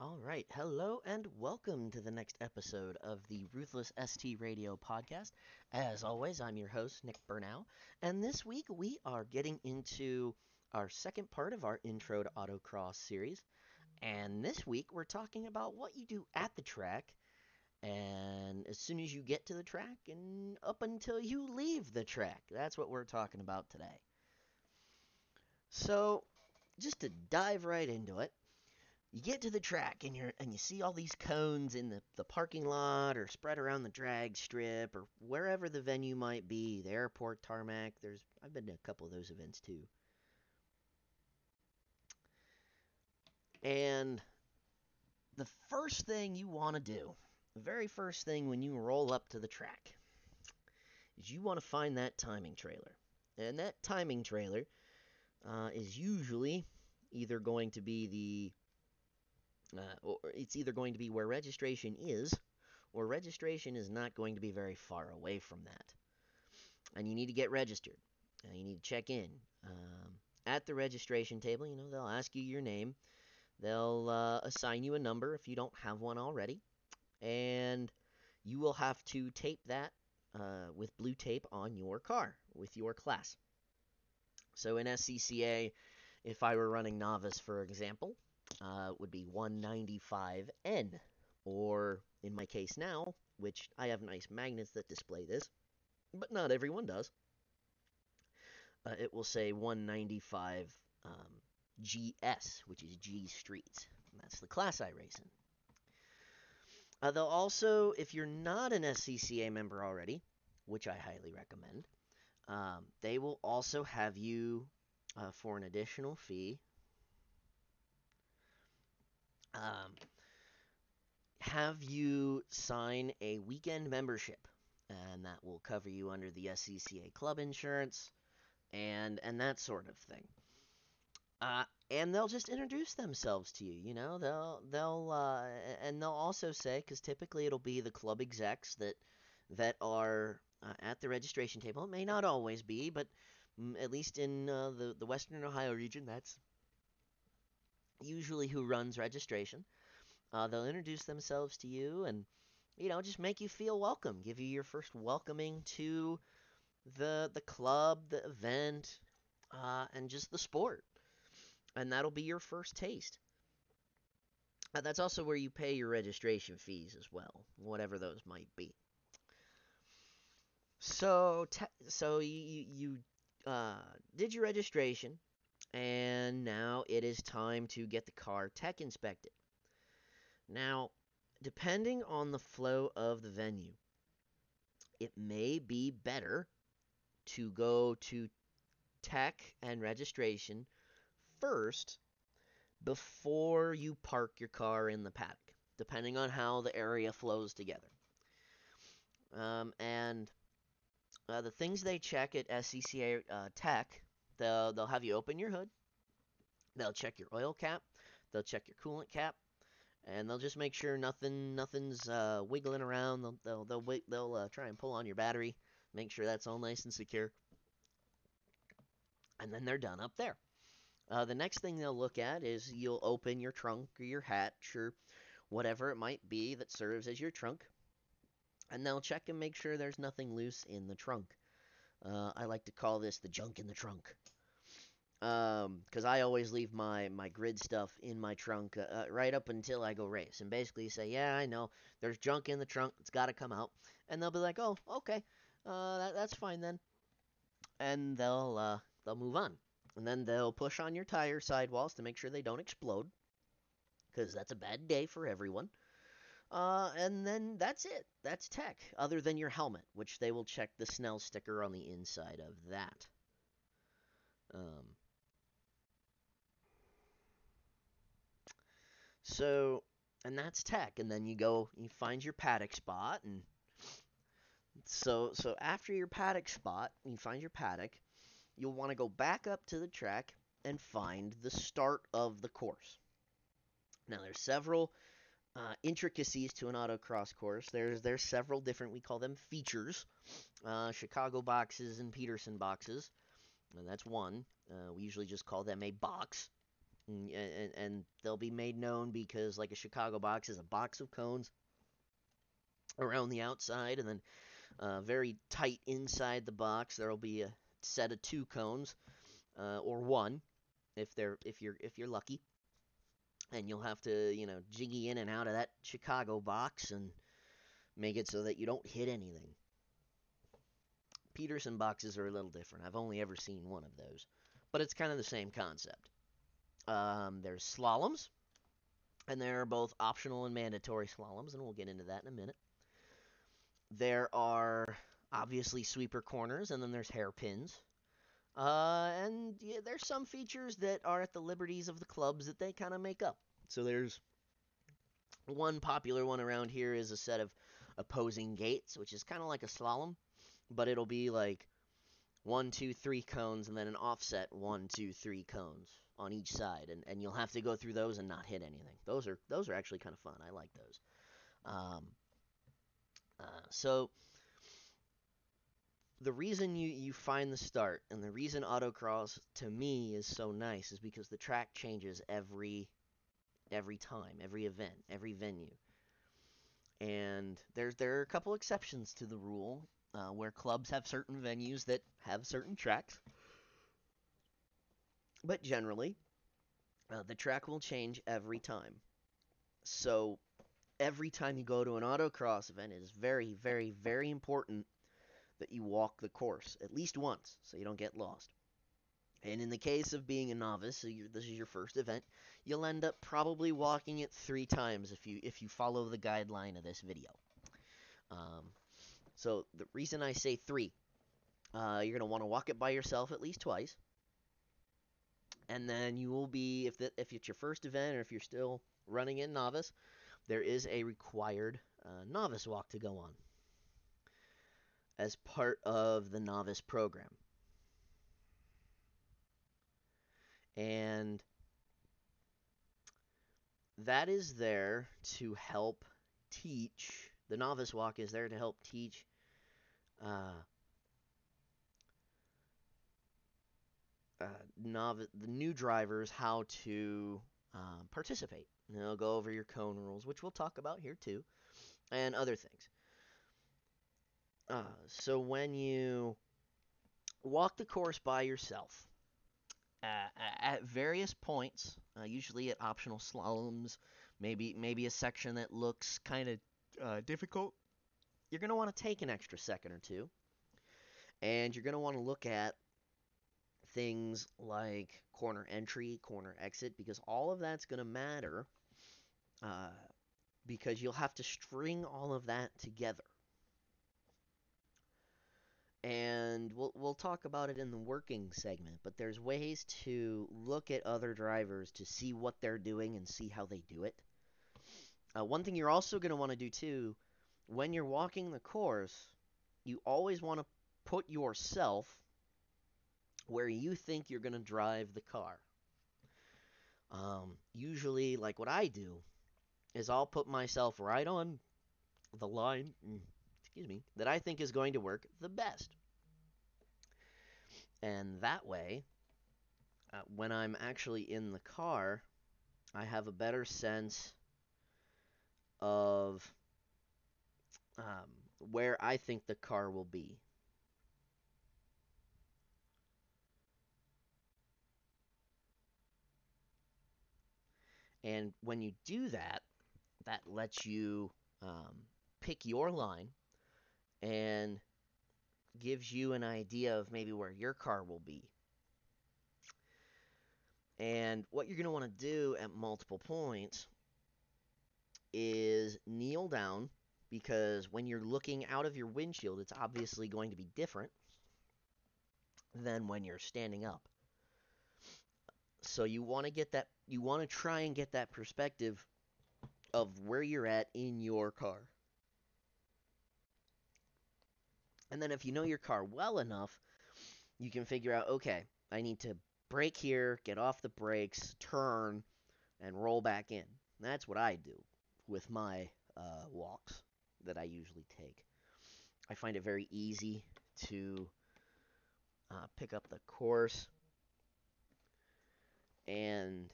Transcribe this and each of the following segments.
All right. Hello and welcome to the next episode of the Ruthless ST Radio podcast. As always, I'm your host, Nick Burnow. And this week we are getting into our second part of our Intro to Autocross series. And this week we're talking about what you do at the track and as soon as you get to the track and up until you leave the track. That's what we're talking about today. So, just to dive right into it, you get to the track and you and you see all these cones in the, the parking lot or spread around the drag strip or wherever the venue might be, the airport tarmac. There's I've been to a couple of those events too. And the first thing you want to do, the very first thing when you roll up to the track, is you want to find that timing trailer. And that timing trailer uh, is usually either going to be the uh, or it's either going to be where registration is, or registration is not going to be very far away from that. And you need to get registered. Uh, you need to check in. Um, at the registration table, you know, they'll ask you your name. They'll uh, assign you a number if you don't have one already. And you will have to tape that uh, with blue tape on your car with your class. So in SCCA, if I were running novice, for example, uh, would be 195N. Or in my case now, which I have nice magnets that display this, but not everyone does, uh, it will say 195 um, GS, which is G Street. That's the class I race in. Uh, they'll also, if you're not an SCCA member already, which I highly recommend, um, they will also have you uh, for an additional fee um, have you sign a weekend membership, and that will cover you under the SCCA club insurance and and that sort of thing. Uh, and they'll just introduce themselves to you. You know, they'll they'll uh, and they'll also say because typically it'll be the club execs that that are uh, at the registration table. It may not always be, but mm, at least in uh, the the Western Ohio region, that's usually who runs registration. Uh, they'll introduce themselves to you and, you know, just make you feel welcome, give you your first welcoming to the the club, the event, uh, and just the sport. And that'll be your first taste. Uh, that's also where you pay your registration fees as well, whatever those might be. So, te- so you you uh, did your registration and now it is time to get the car tech inspected. Now, depending on the flow of the venue, it may be better to go to tech and registration first before you park your car in the paddock, depending on how the area flows together. Um, and uh, the things they check at SCCA uh, Tech They'll they'll have you open your hood. They'll check your oil cap. They'll check your coolant cap, and they'll just make sure nothing nothing's uh, wiggling around. They'll they'll they'll, they'll uh, try and pull on your battery, make sure that's all nice and secure, and then they're done up there. Uh, the next thing they'll look at is you'll open your trunk or your hatch or whatever it might be that serves as your trunk, and they'll check and make sure there's nothing loose in the trunk. Uh, I like to call this the junk in the trunk. Because um, I always leave my, my grid stuff in my trunk uh, right up until I go race. And basically say, yeah, I know, there's junk in the trunk, it's got to come out. And they'll be like, oh, okay, uh, that, that's fine then. And they'll, uh, they'll move on. And then they'll push on your tire sidewalls to make sure they don't explode. Because that's a bad day for everyone. Uh, and then that's it. That's tech, other than your helmet, which they will check the Snell sticker on the inside of that. Um, so, and that's tech. And then you go, you find your paddock spot, and so so after your paddock spot, you find your paddock. You'll want to go back up to the track and find the start of the course. Now, there's several uh, intricacies to an autocross course. There's there's several different we call them features, uh, Chicago boxes and Peterson boxes. And that's one. Uh, we usually just call them a box. And, and, and they'll be made known because like a Chicago box is a box of cones around the outside, and then uh, very tight inside the box there will be a set of two cones uh, or one if they're if you're if you're lucky and you'll have to you know jiggy in and out of that Chicago box and make it so that you don't hit anything. Peterson boxes are a little different. I've only ever seen one of those, but it's kind of the same concept. Um, there's slaloms, and there are both optional and mandatory slaloms, and we'll get into that in a minute. There are obviously sweeper corners, and then there's hairpins. Uh, and yeah, there's some features that are at the liberties of the clubs that they kind of make up. So there's one popular one around here is a set of opposing gates, which is kind of like a slalom, but it'll be like one, two, three cones, and then an offset one, two, three cones on each side, and, and you'll have to go through those and not hit anything. Those are those are actually kind of fun. I like those. Um, uh, so the reason you, you find the start and the reason autocross to me is so nice is because the track changes every every time, every event, every venue. And there's there are a couple exceptions to the rule uh, where clubs have certain venues that have certain tracks. But generally, uh, the track will change every time. So every time you go to an autocross event, it is very, very, very important that you walk the course at least once so you don't get lost. And in the case of being a novice, so this is your first event, you'll end up probably walking it three times if you if you follow the guideline of this video. Um, so the reason I say three, uh, you're gonna want to walk it by yourself at least twice, and then you will be if the, if it's your first event or if you're still running in novice, there is a required uh, novice walk to go on as part of the novice program. And that is there to help teach. The novice walk is there to help teach uh, uh, the new drivers how to uh, participate. And they'll go over your cone rules, which we'll talk about here too, and other things. Uh, so when you walk the course by yourself, uh, at various points, uh, usually at optional slaloms, maybe maybe a section that looks kind of uh, difficult, you're going to want to take an extra second or two, and you're going to want to look at things like corner entry, corner exit, because all of that's going to matter, uh, because you'll have to string all of that together and we'll we'll talk about it in the working segment, but there's ways to look at other drivers to see what they're doing and see how they do it. Uh, one thing you're also going to want to do too, when you're walking the course, you always want to put yourself where you think you're going to drive the car. Um, usually, like what I do, is I'll put myself right on the line. Mm, excuse me, that I think is going to work the best. And that way, uh, when I'm actually in the car, I have a better sense of um, where I think the car will be. And when you do that, that lets you um, pick your line and gives you an idea of maybe where your car will be. And what you're going to want to do at multiple points is kneel down because when you're looking out of your windshield, it's obviously going to be different than when you're standing up. So you want to get that you want to try and get that perspective of where you're at in your car. And then if you know your car well enough, you can figure out, okay, I need to brake here, get off the brakes, turn, and roll back in. That's what I do with my uh, walks that I usually take. I find it very easy to uh, pick up the course and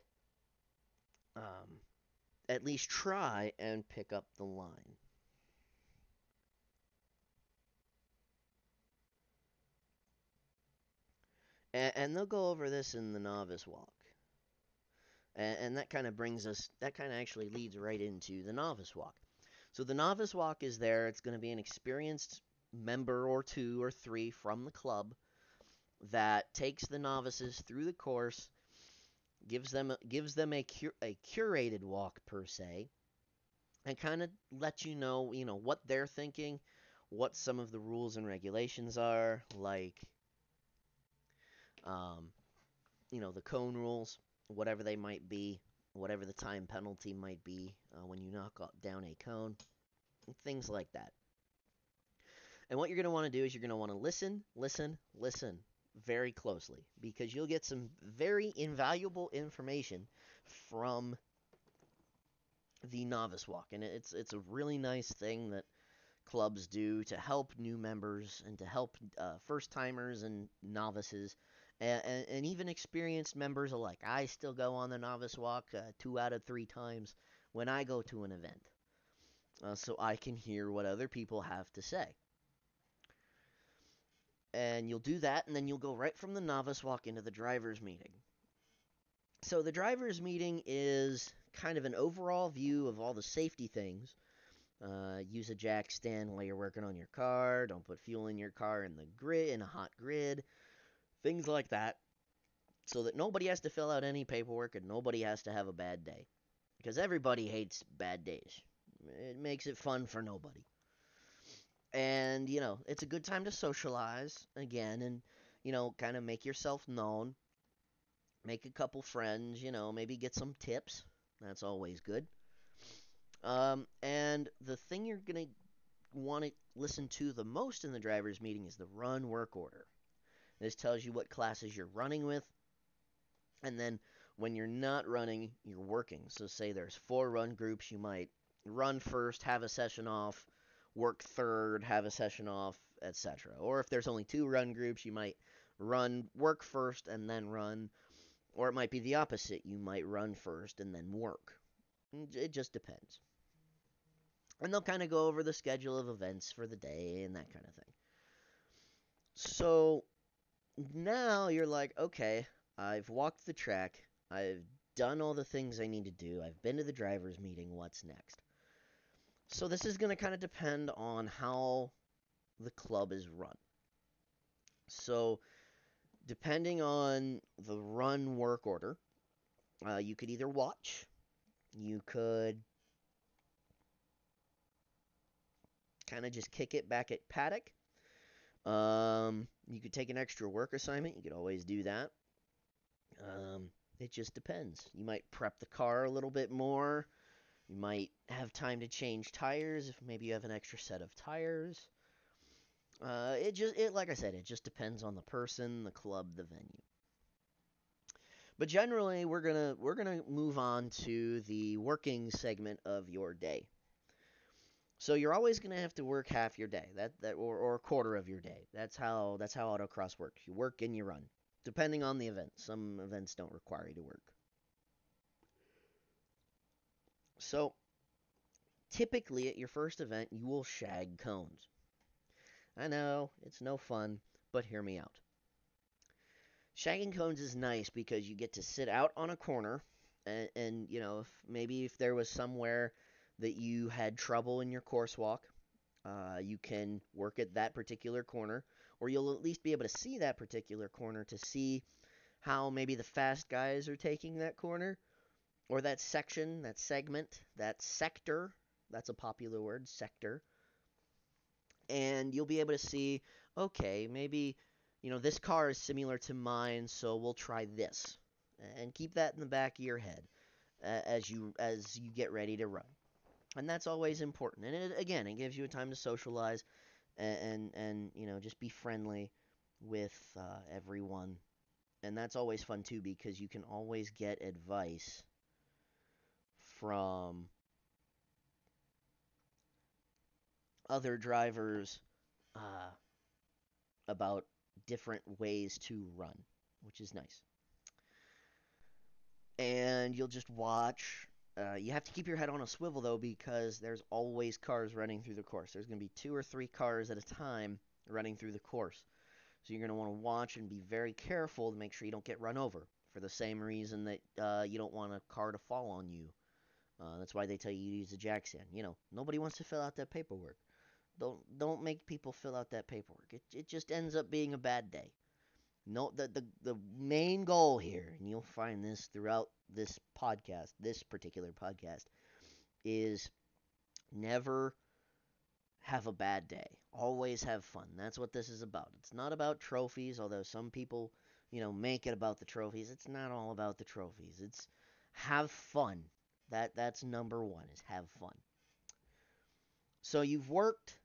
at least try and pick up the line. And, and they'll go over this in the novice walk. And, and that kind of brings us, that kind of actually leads right into the novice walk. So the novice walk is there. It's going to be an experienced member or two or three from the club that takes the novices through the course, gives them gives them a cur- a curated walk per se, and kind of lets you know you know what they're thinking, what some of the rules and regulations are, like um, you know the cone rules, whatever they might be, whatever the time penalty might be uh, when you knock down a cone, things like that. And what you're going to want to do is you're going to want to listen, listen, listen very closely because you'll get some very invaluable information from the novice walk and it's it's a really nice thing that clubs do to help new members and to help uh, first timers and novices and, and, even experienced members alike. I still go on the novice walk uh, two out of three times when I go to an event, uh, so I can hear what other people have to say and you'll do that, and then you'll go right from the novice walk into the driver's meeting. So the driver's meeting is kind of an overall view of all the safety things. Uh, use a jack stand while you're working on your car. Don't put fuel in your car in the grid in a hot grid. Things like that, so that nobody has to fill out any paperwork and nobody has to have a bad day, because everybody hates bad days. It makes it fun for nobody. And you know it's a good time to socialize again and you know kind of make yourself known. Make a couple friends you know maybe get some tips. That's always good. Um, and the thing you're going to want to listen to the most in the driver's meeting is the run work order this tells you what classes you're running with and then when you're not running you're working so say there's four run groups you might run first have a session off work third, have a session off, etc. Or if there's only two run groups, you might run work first and then run, or it might be the opposite. You might run first and then work. It just depends. And they'll kind of go over the schedule of events for the day and that kind of thing. So now you're like, okay, I've walked the track, I've done all the things I need to do, I've been to the driver's meeting, what's next? So this is going to kind of depend on how the club is run. So depending on the run work order, uh, you could either watch, you could kind of just kick it back at paddock. Um, you could take an extra work assignment. You could always do that. Um, it just depends. You might prep the car a little bit more. You might have time to change tires if maybe you have an extra set of tires. Uh, it just it like I said, it just depends on the person, the club, the venue. But generally, we're gonna we're gonna move on to the working segment of your day. So you're always gonna have to work half your day, that that or, or a quarter of your day. That's how that's how autocross works. You work and you run, depending on the event. Some events don't require you to work. So, typically at your first event, you will shag cones. I know, it's no fun, but hear me out. Shagging cones is nice because you get to sit out on a corner, and, and you know, if maybe if there was somewhere that you had trouble in your course walk, uh, you can work at that particular corner, or you'll at least be able to see that particular corner to see how maybe the fast guys are taking that corner or that section, that segment, that sector. That's a popular word, sector. And you'll be able to see, okay, maybe, you know, this car is similar to mine, so we'll try this. And keep that in the back of your head uh, as you as you get ready to run. And that's always important. And it, again, it gives you a time to socialize and, and, and you know, just be friendly with uh, everyone. And that's always fun too because you can always get advice from other drivers uh, about different ways to run, which is nice. And you'll just watch Uh, you have to keep your head on a swivel though because there's always cars running through the course. There's going to be two or three cars at a time running through the course. So you're going to want to watch and be very careful to make sure you don't get run over for the same reason that uh, you don't want a car to fall on you. Uh, that's why they tell you to use a jack stand. You know, nobody wants to fill out that paperwork. Don't don't make people fill out that paperwork. It it just ends up being a bad day. No, the the the main goal here, and you'll find this throughout this podcast, this particular podcast, is never have a bad day. Always have fun. That's what this is about. It's not about trophies, although some people, you know, make it about the trophies. It's not all about the trophies. It's have fun. That that's number 1 is have fun. So you've worked,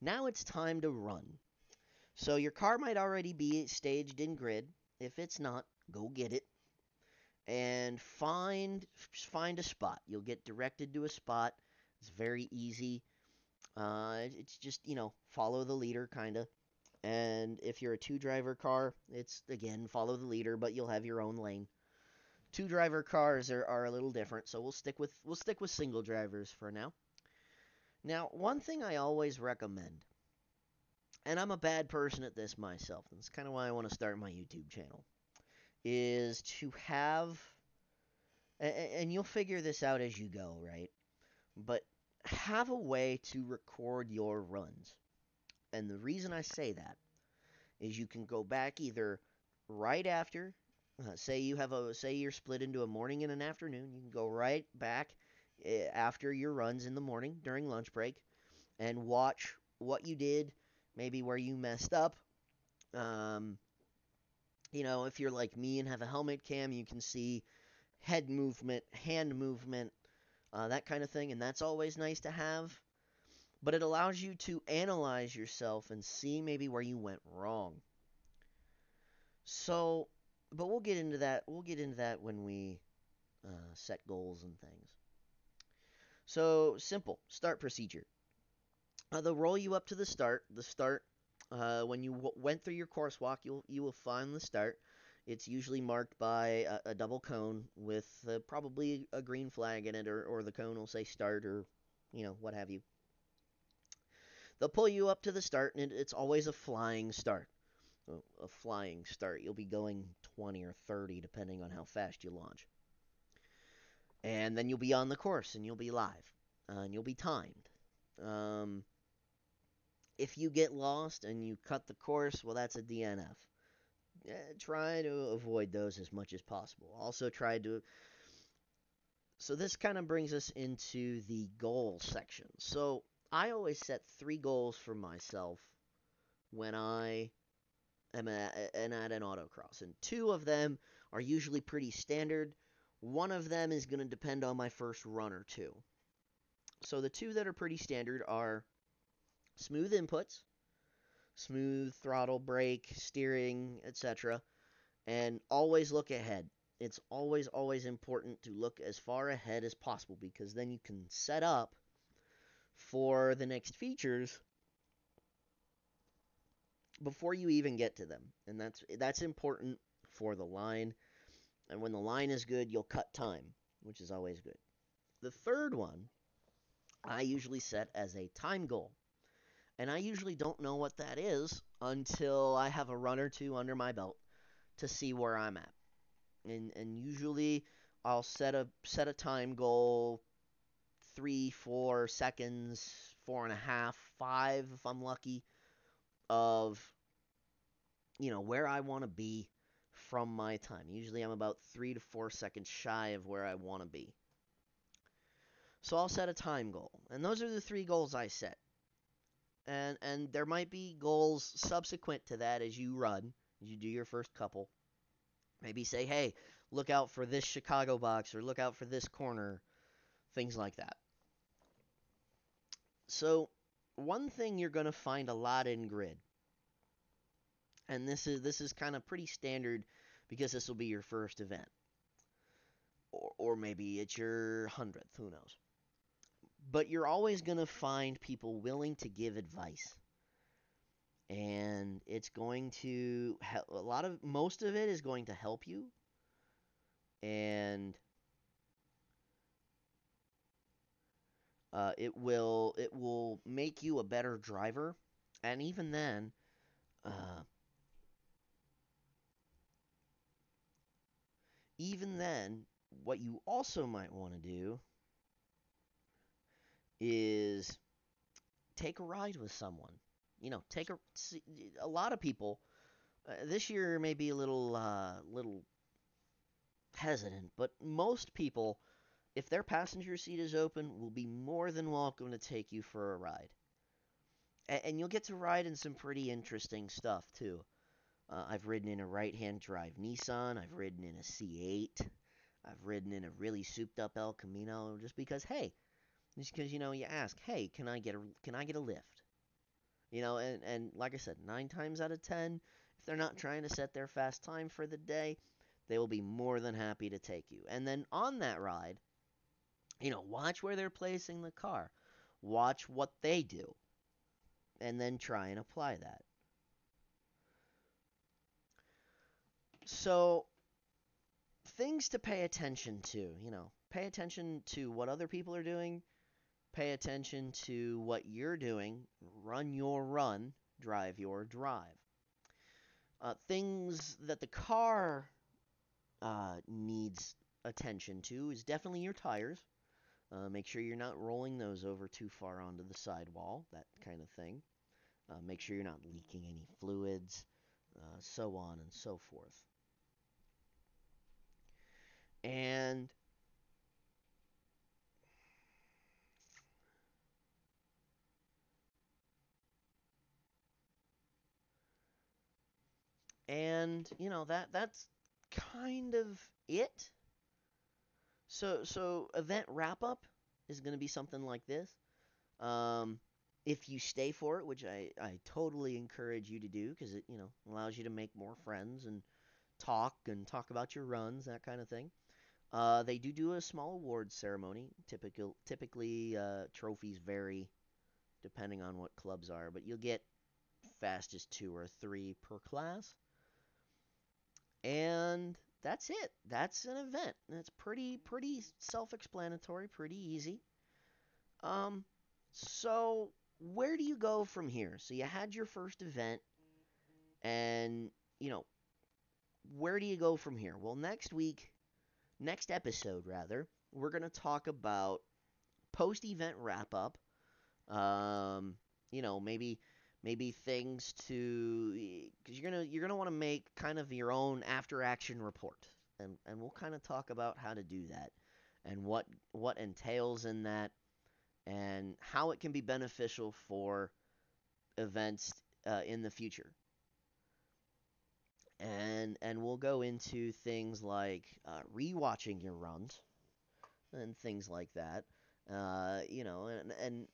now it's time to run. So your car might already be staged in grid. If it's not, go get it and find find a spot. You'll get directed to a spot. It's very easy. Uh, it's just you know follow the leader kind of. And if you're a two driver car, it's again follow the leader, but you'll have your own lane. Two driver cars are, are a little different, so we'll stick with we'll stick with single drivers for now. Now, one thing I always recommend, and I'm a bad person at this myself, and it's kind of why I want to start my YouTube channel, is to have, and you'll figure this out as you go, right? But have a way to record your runs. And the reason I say that is you can go back either right after, uh, say you have a, say you're split into a morning and an afternoon, you can go right back Eh, after your runs in the morning during lunch break and watch what you did, maybe where you messed up. Um, you know, if you're like me and have a helmet cam, you can see head movement, hand movement, uh, that kind of thing, and that's always nice to have. But it allows you to analyze yourself and see maybe where you went wrong. So, but we'll get into that. We'll get into that when we uh, set goals and things. So simple start procedure. Uh, they'll roll you up to the start. The start, uh, when you w- went through your course walk, you'll you will find the start. It's usually marked by a, a double cone with uh, probably a green flag in it, or, or the cone will say start, or you know what have you. They'll pull you up to the start, and it, it's always a flying start. A flying start. You'll be going 20 or 30 depending on how fast you launch and then you'll be on the course and you'll be live uh, and you'll be timed. Um, if you get lost and you cut the course, well, that's a DNF. Try to avoid those as much as possible. Also, try to. So, this kind of brings us into the goal section. So, I always set three goals for myself when I am at, at an autocross, and two of them are usually pretty standard one of them is going to depend on my first run or two. So the two that are pretty standard are smooth inputs, smooth throttle, brake, steering, etc. And always look ahead. It's always, always important to look as far ahead as possible because then you can set up for the next features before you even get to them. And that's that's important for the line and when the line is good, you'll cut time, which is always good. The third one I usually set as a time goal. And I usually don't know what that is until I have a run or two under my belt to see where I'm at. And and usually I'll set a set a time goal three, four seconds, four and a half, five if I'm lucky, of you know where I want to be from my time. Usually I'm about three to four seconds shy of where I want to be. So I'll set a time goal. And those are the three goals I set. And and there might be goals subsequent to that as you run, as you do your first couple. Maybe say, hey, look out for this Chicago box or look out for this corner, things like that. So one thing you're going to find a lot in grid and this is this is kind of pretty standard because this will be your first event or, or maybe it's your 100th who knows but you're always going to find people willing to give advice. And it's going to help a lot of most of it is going to help you. And Uh, it will it will make you a better driver, and even then, uh, even then, what you also might want to do is take a ride with someone. You know, take a a lot of people uh, this year may be a little uh, little hesitant, but most people, if their passenger seat is open, will be more than welcome to take you for a ride. A- and you'll get to ride in some pretty interesting stuff too. Uh, I've ridden in a right-hand drive Nissan. I've ridden in a C8. I've ridden in a really souped-up El Camino, just because, hey, just because you know you ask, hey, can I get a can I get a lift? You know, and and like I said, nine times out of ten, if they're not trying to set their fast time for the day, they will be more than happy to take you. And then on that ride, you know, watch where they're placing the car, watch what they do, and then try and apply that. So, things to pay attention to, you know, pay attention to what other people are doing, pay attention to what you're doing, run your run, drive your drive. Uh, things that the car uh, needs attention to is definitely your tires. Uh, make sure you're not rolling those over too far onto the sidewall, that kind of thing. Uh, make sure you're not leaking any fluids, uh, so on and so forth. And and you know that that's kind of it. So so event wrap up is going to be something like this. Um, if you stay for it, which I, I totally encourage you to do because it you know allows you to make more friends and talk and talk about your runs that kind of thing. Uh, they do do a small awards ceremony. Typical typically uh, trophies vary depending on what clubs are, but you'll get fastest two or three per class. And that's it. That's an event. That's pretty pretty self-explanatory, pretty easy. Um, so where do you go from here? So you had your first event, and you know, where do you go from here? Well, next week, next episode rather, we're gonna talk about post-event wrap-up. Um, you know, maybe maybe things to because you're gonna you're gonna want to make kind of your own after action report. And and we'll kind of talk about how to do that and what what entails in that and how it can be beneficial for events uh, in the future. And and we'll go into things like uh, rewatching your runs and things like that uh, you know and and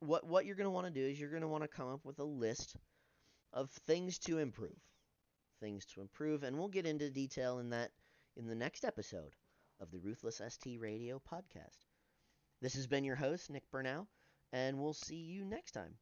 what what you're going to want to do is you're going to want to come up with a list of things to improve. Things to improve and we'll get into detail in that in the next episode of the Ruthless ST Radio podcast. This has been your host Nick Burnell and we'll see you next time.